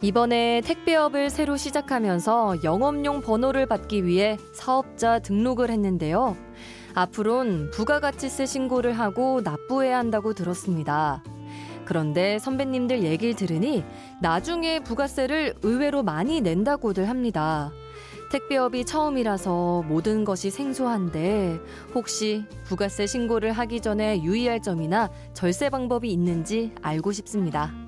이번에 택배업을 새로 시작하면서 영업용 번호를 받기 위해 사업자 등록을 했는데요. 앞으론 부가가치세 신고를 하고 납부해야 한다고 들었습니다. 그런데 선배님들 얘기를 들으니 나중에 부가세를 의외로 많이 낸다고들 합니다. 택배업이 처음이라서 모든 것이 생소한데 혹시 부가세 신고를 하기 전에 유의할 점이나 절세 방법이 있는지 알고 싶습니다.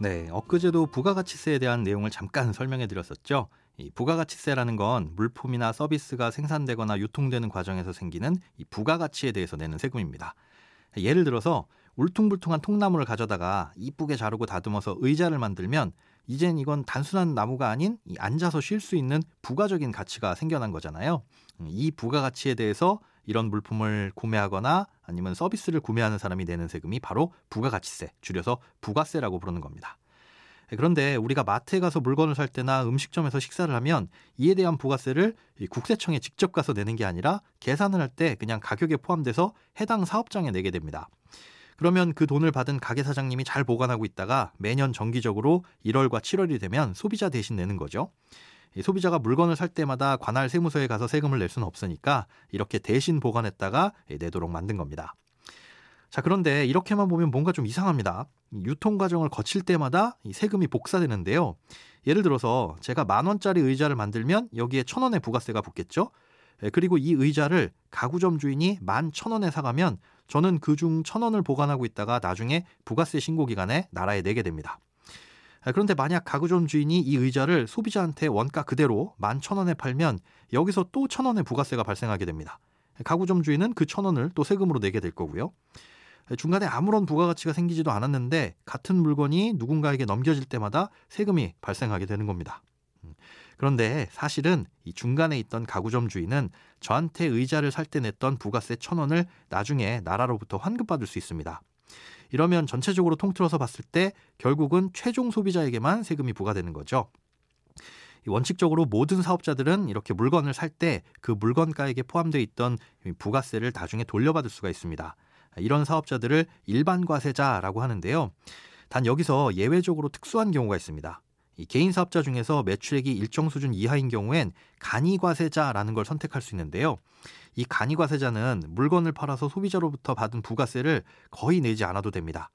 네, 엊그제도 부가가치세에 대한 내용을 잠깐 설명해 드렸었죠. 이 부가가치세라는 건 물품이나 서비스가 생산되거나 유통되는 과정에서 생기는 이 부가가치에 대해서 내는 세금입니다. 예를 들어서 울퉁불퉁한 통나무를 가져다가 이쁘게 자르고 다듬어서 의자를 만들면 이젠 이건 단순한 나무가 아닌 앉아서 쉴 수 있는 부가적인 가치가 생겨난 거잖아요. 이 부가가치에 대해서 이런 물품을 구매하거나 아니면 서비스를 구매하는 사람이 내는 세금이 바로 부가가치세, 줄여서 부가세라고 부르는 겁니다. 그런데 우리가 마트에 가서 물건을 살 때나 음식점에서 식사를 하면 이에 대한 부가세를 국세청에 직접 가서 내는 게 아니라 계산을 할 때 그냥 가격에 포함돼서 해당 사업장에 내게 됩니다. 그러면 그 돈을 받은 가게 사장님이 잘 보관하고 있다가 매년 정기적으로 1월과 7월이 되면 소비자 대신 내는 거죠. 소비자가 물건을 살 때마다 관할 세무서에 가서 세금을 낼 수는 없으니까 이렇게 대신 보관했다가 내도록 만든 겁니다. 자, 그런데 이렇게만 보면 뭔가 좀 이상합니다. 유통 과정을 거칠 때마다 이 세금이 복사되는데요. 예를 들어서 제가 만 원짜리 의자를 만들면 여기에 천 원의 부가세가 붙겠죠. 그리고 이 의자를 가구점 주인이 만 천 원에 사가면 저는 그중 천 원을 보관하고 있다가 나중에 부가세 신고 기간에 나라에 내게 됩니다. 아, 그런데 만약 가구점 주인이 이 의자를 소비자한테 원가 그대로 만천 원에 팔면 여기서 또천 원의 부가세가 발생하게 됩니다. 가구점 주인은 그천 원을 또 세금으로 내게 될 거고요. 중간에 아무런 부가가치가 생기지도 않았는데 같은 물건이 누군가에게 넘겨질 때마다 세금이 발생하게 되는 겁니다. 음, 그런데 사실은 이 중간에 있던 가구점 주인은 저한테 의자를 살 때 냈던 부가세 천 원을 나중에 나라로부터 환급받을 수 있습니다. 이러면 전체적으로 통틀어서 봤을 때 결국은 최종 소비자에게만 세금이 부과되는 거죠. 원칙적으로 모든 사업자들은 이렇게 물건을 살 때 그 물건가액에 포함되어 있던 부가세를 나중에 돌려받을 수가 있습니다. 이런 사업자들을 일반과세자라고 하는데요. 단 여기서 예외적으로 특수한 경우가 있습니다. 이 개인 사업자 중에서 매출액이 일정 수준 이하인 경우엔 간이과세자라는 걸 선택할 수 있는데요. 이 간이과세자는 물건을 팔아서 소비자로부터 받은 부가세를 거의 내지 않아도 됩니다.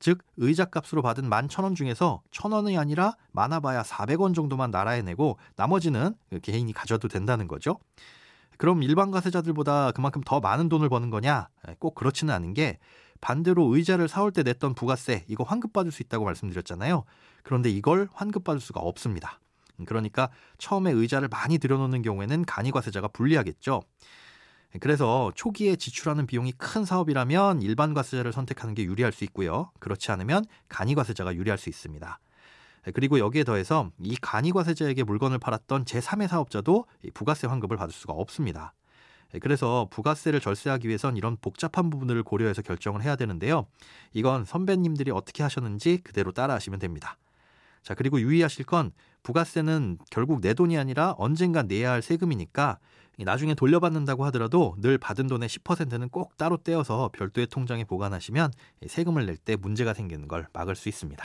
즉 의자 값으로 받은 만천원 중에서 천 원이 아니라 많아봐야 400원 정도만 나라에 내고 나머지는 개인이 가져도 된다는 거죠. 그럼 일반 과세자들보다 그만큼 더 많은 돈을 버는 거냐? 꼭 그렇지는 않은 게 반대로 의자를 사올 때 냈던 부가세 이거 환급받을 수 있다고 말씀드렸잖아요. 그런데 이걸 환급받을 수가 없습니다. 그러니까 처음에 의자를 많이 들여놓는 경우에는 간이과세자가 불리하겠죠. 그래서 초기에 지출하는 비용이 큰 사업이라면 일반 과세자를 선택하는 게 유리할 수 있고요. 그렇지 않으면 간이과세자가 유리할 수 있습니다. 그리고 여기에 더해서 이 간이과세자에게 물건을 팔았던 제3의 사업자도 부가세 환급을 받을 수가 없습니다. 그래서 부가세를 절세하기 위해선 이런 복잡한 부분들을 고려해서 결정을 해야 되는데요. 이건 선배님들이 어떻게 하셨는지 그대로 따라하시면 됩니다. 자, 그리고 유의하실 건 부가세는 결국 내 돈이 아니라 언젠가 내야 할 세금이니까 나중에 돌려받는다고 하더라도 늘 받은 돈의 10%는 꼭 따로 떼어서 별도의 통장에 보관하시면 세금을 낼 때 문제가 생기는 걸 막을 수 있습니다.